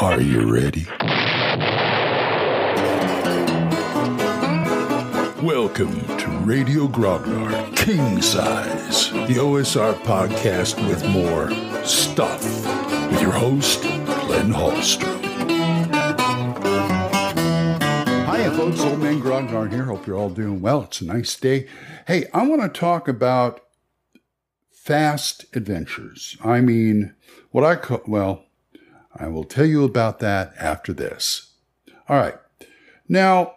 Are you ready? Welcome to Radio Grognard King Size, the OSR podcast with more stuff, with your host, Glenn Hallstrom. Hiya, folks. Old Man Grognard here. Hope you're all doing well. It's a nice day. Hey, I want to talk about fast adventures. I mean, what I call, well, I will tell you about that after this. All right. Now,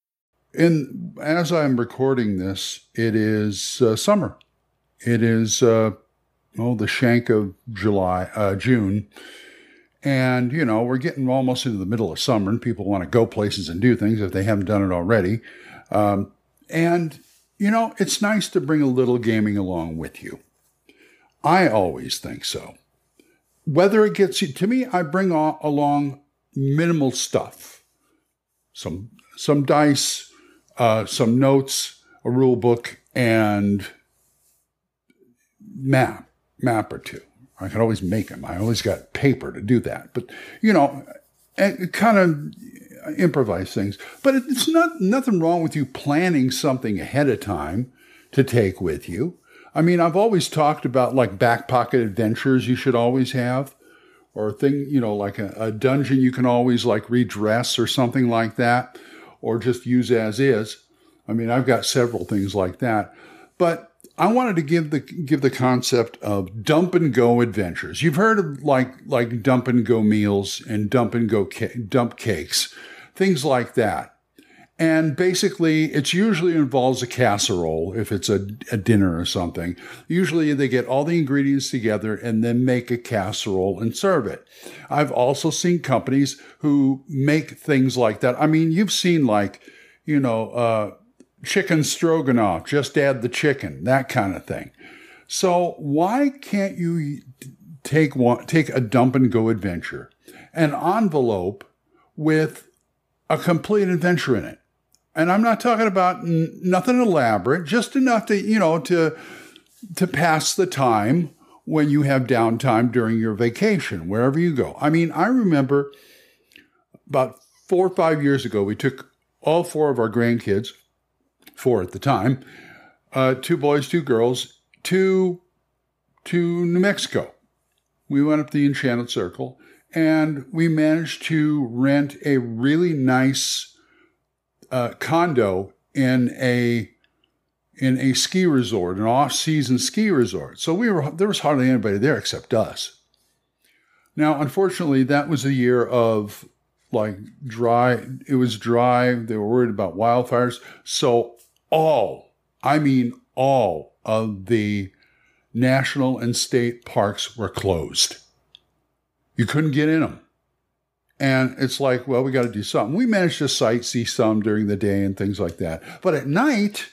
In as I'm recording this, it is uh, summer. It is uh, oh the shank of July, uh, June, and you know we're getting almost into the middle of summer, and people want to go places and do things if they haven't done it already. Um, and you know it's nice to bring a little gaming along with you. I always think so. Whether it gets you to me, I bring along minimal stuff, some some dice uh, some notes, a rule book, and map, map or two. I can always make them. I always got paper to do that. But you know, and kind of improvise things. But it's not nothing wrong with you planning something ahead of time to take with you. I mean, I've always talked about like back pocket adventures you should always have, or a thing, you know, like a, a dungeon you can always like redress or something like that, or just use as is. I mean, I've got several things like that. But I wanted to give the give the concept of dump and go adventures. You've heard of like like dump and go meals and dump and go dump cakes, things like that. And basically, it usually involves a casserole if it's a, a dinner or something. Usually, they get all the ingredients together and then make a casserole and serve it. I've also seen companies who make things like that. I mean, you've seen like, you know, uh, chicken stroganoff, just add the chicken, that kind of thing. So why can't you take one, take a dump and go adventure, an envelope with a complete adventure in it? And I'm not talking about n- nothing elaborate, just enough to, you know, to to pass the time when you have downtime during your vacation, wherever you go. I mean, I remember about four or five years ago, we took all four of our grandkids, four at the time, uh, two boys, two girls, to to New Mexico. We went up the Enchanted Circle, and we managed to rent a really nice uh, condo in a in a ski resort, an off-season ski resort. So we were there was hardly anybody there except us. Now, unfortunately, that was a year of like dry. It was dry. They were worried about wildfires. So all, I mean all of the national and state parks were closed. You couldn't get in them. And it's like, well, we got to do something. We managed to sightsee some during the day and things like that. But at night,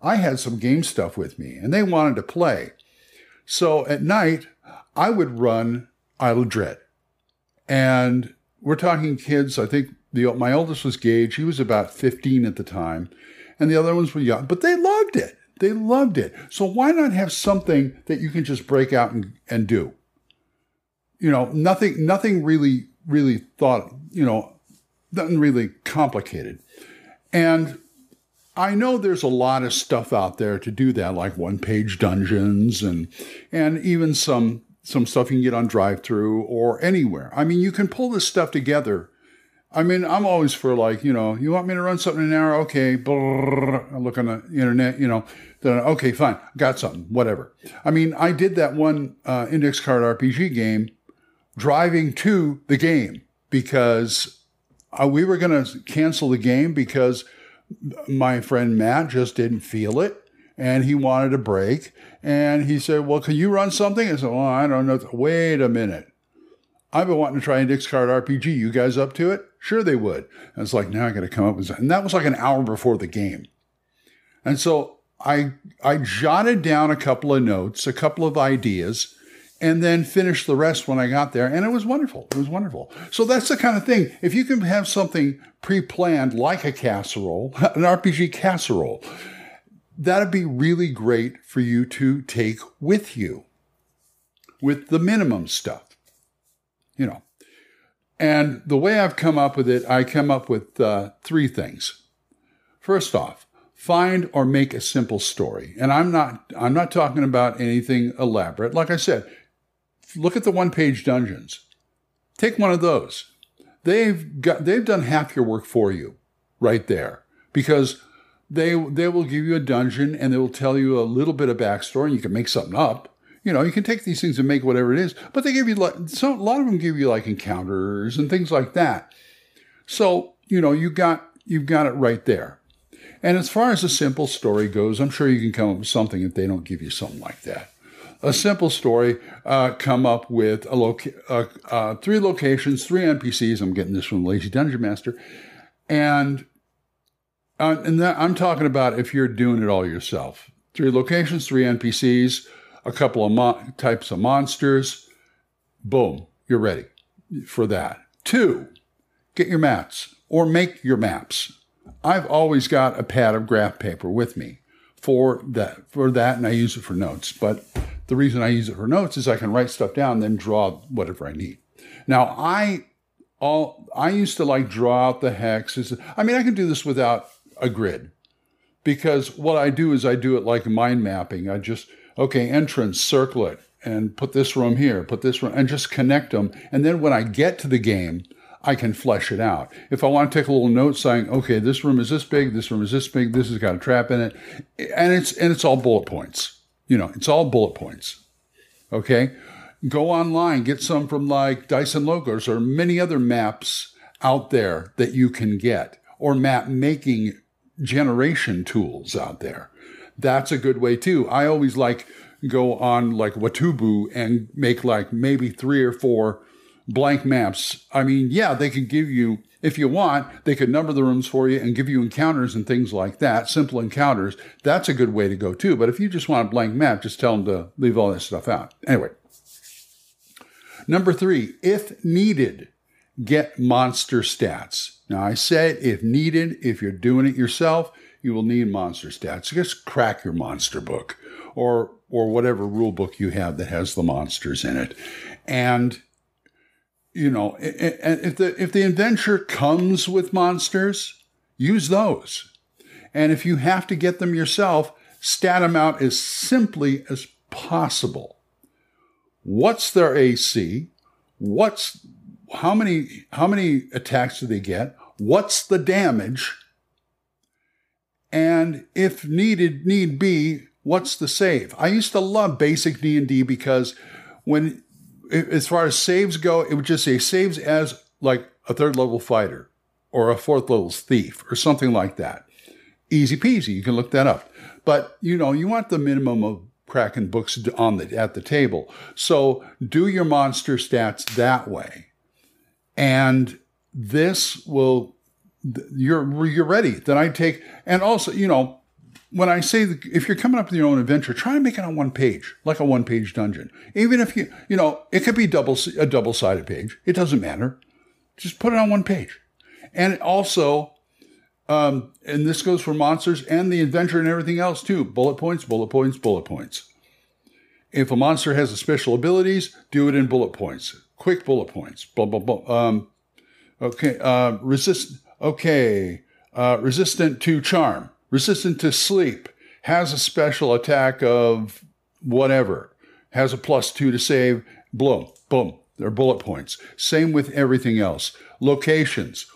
I had some game stuff with me and they wanted to play. So at night, I would run Idle Dread. And we're talking kids, I think the my oldest was Gage. He was about 15 at the time. And the other ones were young, but they loved it. They loved it. So why not have something that you can just break out and, and do? You know, nothing, nothing really, really thought, you know, nothing really complicated. And I know there's a lot of stuff out there to do that, like one-page dungeons and and even some some stuff you can get on DriveThru or anywhere. I mean, you can pull this stuff together. I mean, I'm always for like, you know, you want me to run something in an hour? Okay, brrr, I look on the internet, you know, then okay, fine, got something, whatever. I mean, I did that one uh, index card RPG game driving to the game because uh, we were going to cancel the game because my friend Matt just didn't feel it and he wanted a break. And he said, Well, can you run something? I said, Well, I don't know. Wait a minute. I've been wanting to try Index Card RPG. You guys up to it? Sure, they would. And it's like, now I got to come up with something. And that was like an hour before the game. And so I, I jotted down a couple of notes, a couple of ideas, and then finished the rest when I got there. And it was wonderful. It was wonderful. So that's the kind of thing. If you can have something pre planned like a casserole, an RPG casserole, that'd be really great for you to take with you with the minimum stuff, you know. And the way I've come up with it, I come up with uh, three things. First off, find or make a simple story. And I'm not I'm not talking about anything elaborate. Like I said, look at the one-page dungeons. Take one of those. They've got they've done half your work for you right there because they they will give you a dungeon and they will tell you a little bit of backstory and you can make something up you know, you can take these things and make whatever it is, but they give you like so a lot of them give you like encounters and things like that. So, you know, you got you've got it right there. And as far as a simple story goes, I'm sure you can come up with something if they don't give you something like that. A simple story, uh, come up with a loca- uh, uh, three locations, three NPCs. I'm getting this from Lazy Dungeon Master, and uh, and that, I'm talking about if you're doing it all yourself. Three locations, three NPCs a couple of mo- types of monsters. Boom, you're ready for that. Two, get your maps or make your maps. I've always got a pad of graph paper with me for that for that and I use it for notes. But the reason I use it for notes is I can write stuff down then draw whatever I need. Now I all I used to like draw out the hexes. I mean I can do this without a grid because what I do is I do it like mind mapping. I just okay, entrance, circle it, and put this room here, put this room, and just connect them. And then when I get to the game, I can flesh it out. If I want to take a little note saying, okay, this room is this big, this room is this big, this has got a trap in it, and it's and it's all bullet points. You know, it's all bullet points. Okay? Go online, get some from like Dyson Logos or many other maps out there that you can get, or map making generation tools out there that's a good way too. I always like go on like Watabou and make like maybe three or four blank maps. I mean, yeah, they can give you, if you want, they could number the rooms for you and give you encounters and things like that, simple encounters. That's a good way to go too. But if you just want a blank map, just tell them to leave all that stuff out. Anyway, number three, if needed, get monster stats. Now, I said if needed, if you're doing it yourself, you will need monster stats. Just crack your monster book or or whatever rule book you have that has the monsters in it. And you know, if the if the adventure comes with monsters, use those. And if you have to get them yourself, stat them out as simply as possible. What's their AC? What's how many how many attacks do they get? What's the damage? and if needed need be what's the save i used to love basic d&d because when as far as saves go it would just say saves as like a third level fighter or a fourth level thief or something like that. Easy peasy you can look that up. But you know you want the minimum of cracking books on the at the table. So do your monster stats that way. And this will you're you're ready. Then I take and also you know when I say if you're coming up with your own adventure, try and make it on one page, like a one page dungeon. Even if you you know it could be double a double sided page. It doesn't matter. Just put it on one page. And also, um, and this goes for monsters and the adventure and everything else too. Bullet points, bullet points, bullet points. If a monster has a special abilities, do it in bullet points. Quick bullet points. Blah blah blah. Um, okay. Uh, resist okay, uh, resistant to charm, resistant to sleep, has a special attack of whatever, has a plus two to save, boom, boom. They're bullet points. Same with everything else. Locations.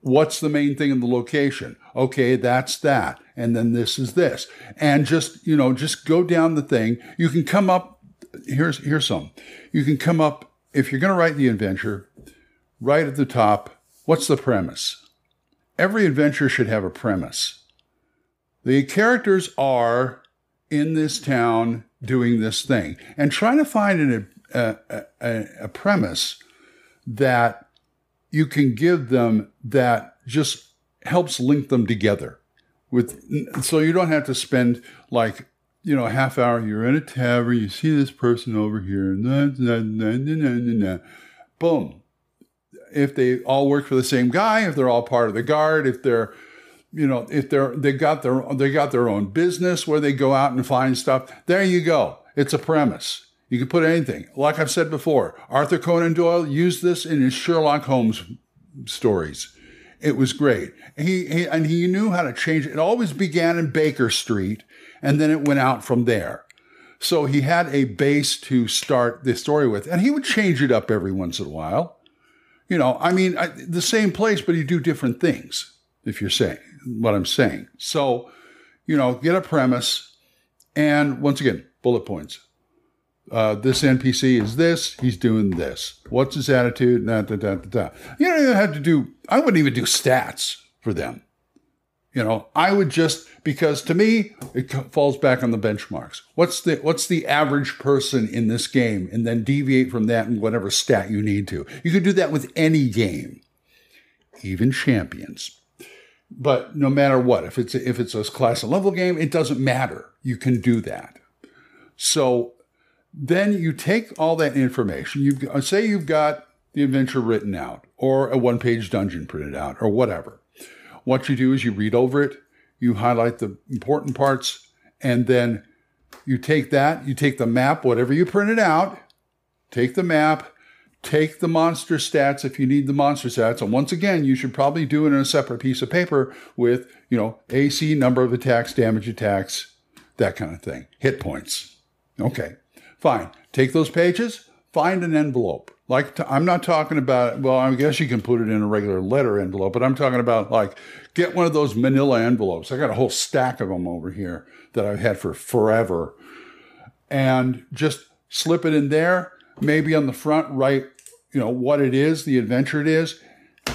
What's the main thing in the location? Okay, that's that. And then this is this. And just, you know, just go down the thing. You can come up, here's, here's some. You can come up, if you're going to write the adventure, right at the top, what's the premise? every adventure should have a premise. The characters are in this town doing this thing and trying to find an, a, a, a premise that you can give them that just helps link them together with so you don't have to spend like you know a half hour you're in a tavern you see this person over here nah, nah, nah, boom. If they all work for the same guy if they're all part of the guard if they're you know if they're they got their they got their own business where they go out and find stuff there you go. It's a premise. You can put anything. Like i've said before arthur conan doyle used this in his sherlock holmes stories. It was great. He, he and he knew how to change it. It always began in baker street and then it went out from there. So he had a base to start the story with and he would change it up every once in a while. You know i mean I, the same place but you do different things if you're saying what I'm saying. So, you know, get a premise, and once again, bullet points. Uh, this NPC is this. He's doing this. What's his attitude? Da, da, da, da, da. You don't even have to do. I wouldn't even do stats for them. You know, I would just because to me it falls back on the benchmarks. What's the what's the average person in this game, and then deviate from that in whatever stat you need to. You could do that with any game, even champions. But no matter what, if it's if it's a class and level game, it doesn't matter. You can do that. So then you take all that information. You say you've got the adventure written out, or a one-page dungeon printed out, or whatever. What you do is you read over it, you highlight the important parts, and then you take that, you take the map, whatever you printed out, take the map, take the monster stats if you need the monster stats. And once again, you should probably do it in a separate piece of paper with, you know, AC, number of attacks, damage attacks, that kind of thing, hit points. Okay, fine. Take those pages, find an envelope. Like, I'm not talking about, well, I guess you can put it in a regular letter envelope, but I'm talking about like, get one of those manila envelopes. I got a whole stack of them over here that I've had for forever. And just slip it in there maybe on the front write, you know, what it is, the adventure it is,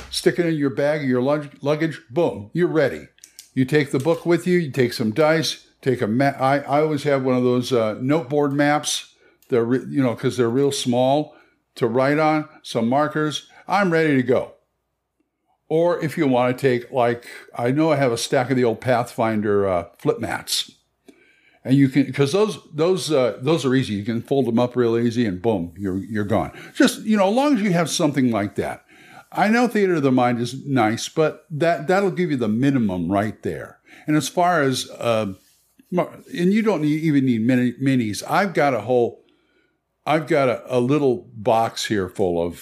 stick it in your bag or your luggage, boom, you're ready. You take the book with you, you take some dice, take a map. I, I always have one of those uh, noteboard maps. They're, re- you know, because they're real small to write on, some markers. I'm ready to go. Or if you want to take, like, I know I have a stack of the old Pathfinder uh, flip mats and you can because those those uh, those are easy. You can fold them up real easy, and boom, you're you're gone. Just you know, as long as you have something like that. I know theater of the mind is nice, but that that'll give you the minimum right there. And as far as uh, and you don't need, even need mini, minis. I've got a whole, I've got a, a little box here full of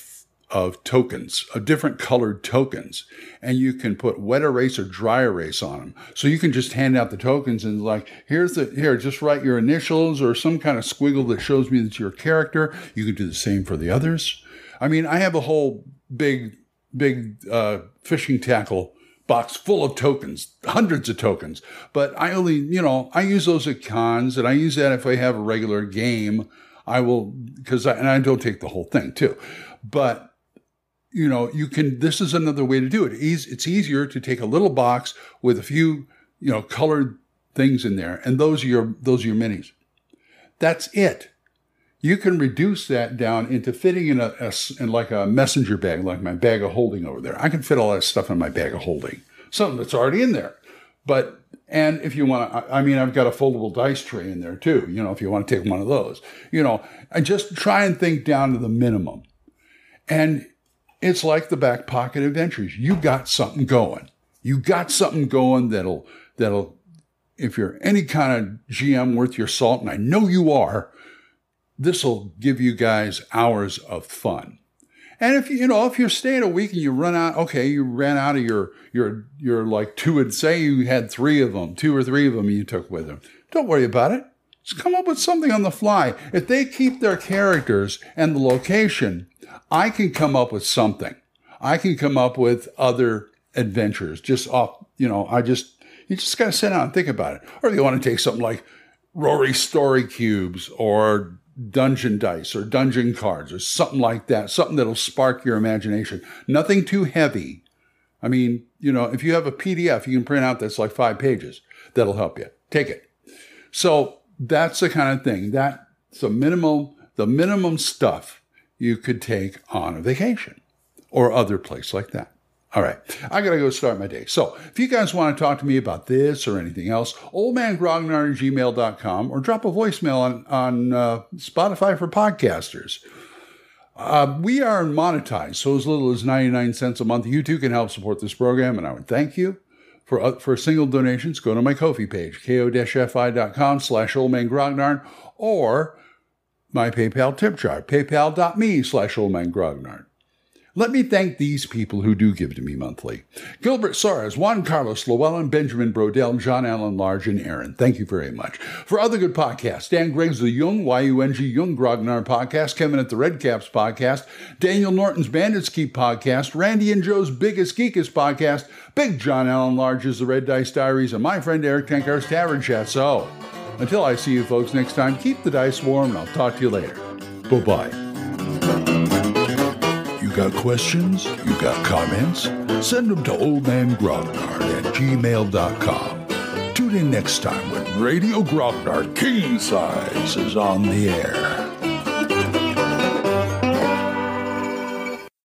of tokens, of different colored tokens, and you can put wet erase or dry erase on them. So you can just hand out the tokens and like, here's the here, just write your initials or some kind of squiggle that shows me that you're a character. You can do the same for the others. I mean, I have a whole big, big uh, fishing tackle box full of tokens, hundreds of tokens. But I only, you know, I use those at cons, and I use that if I have a regular game. I will because and I don't take the whole thing too, but you know, you can, this is another way to do it. It's easier to take a little box with a few, you know, colored things in there, and those are your, those are your minis. That's it. You can reduce that down into fitting in a, a in like a messenger bag, like my bag of holding over there. I can fit all that stuff in my bag of holding, something that's already in there. But and if you want to, I mean, I've got a foldable dice tray in there too. You know, if you want to take one of those, you know, and just try and think down to the minimum. And it's like the back pocket adventures. You got something going. You got something going that'll that'll if you're any kind of GM worth your salt, and I know you are, this will give you guys hours of fun. And if you, you know, if you're staying a week and you run out, okay, you ran out of your, your, your like two and say you had three of them, two or three of them you took with them. Don't worry about it. Just come up with something on the fly. If they keep their characters and the location, I can come up with something. I can come up with other adventures just off, you know, I just, you just got to sit down and think about it. Or you want to take something like Rory Story Cubes or dungeon dice or dungeon cards or something like that, something that'll spark your imagination. Nothing too heavy. I mean, you know, if you have a PDF you can print out that's like five pages, that'll help you. Take it. So that's the kind of thing. That's the minimal, the minimum stuff you could take on a vacation or other place like that. All right, I gotta go start my day. So if you guys want to talk to me about this or anything else, oldmangrognard at gmail.com or drop a voicemail on, on uh, Spotify for podcasters. Uh, we are monetized, so as little as 99 cents a month. You too can help support this program, and I would thank you. For, uh, for single donations, go to my Ko-fi page, ko-fi.com slash oldmangrognard, or my PayPal tip jar, paypal.me slash oldmangrognard. Let me thank these people who do give to me monthly. Gilbert Soares, Juan Carlos Llewellyn, Benjamin Brodell, John Allen Large, and Aaron. Thank you very much. For other good podcasts, Dan Griggs, the Yung, Y-U-N-G, Yung Grognard podcast, Kevin at the Redcaps podcast, Daniel Norton's Bandits Keep podcast, Randy and Joe's Biggest Geekest podcast, Big John Allen Large's The Red Dice Diaries, and my friend Erik Tenkar's Tavern Chat. So, until I see you folks next time, keep the dice warm, and I'll talk to you later. Bye-bye. You got questions? You got comments? Send them to oldmangrognard at gmail.com. Tune in next time when Radio Grognard King Size is on the air.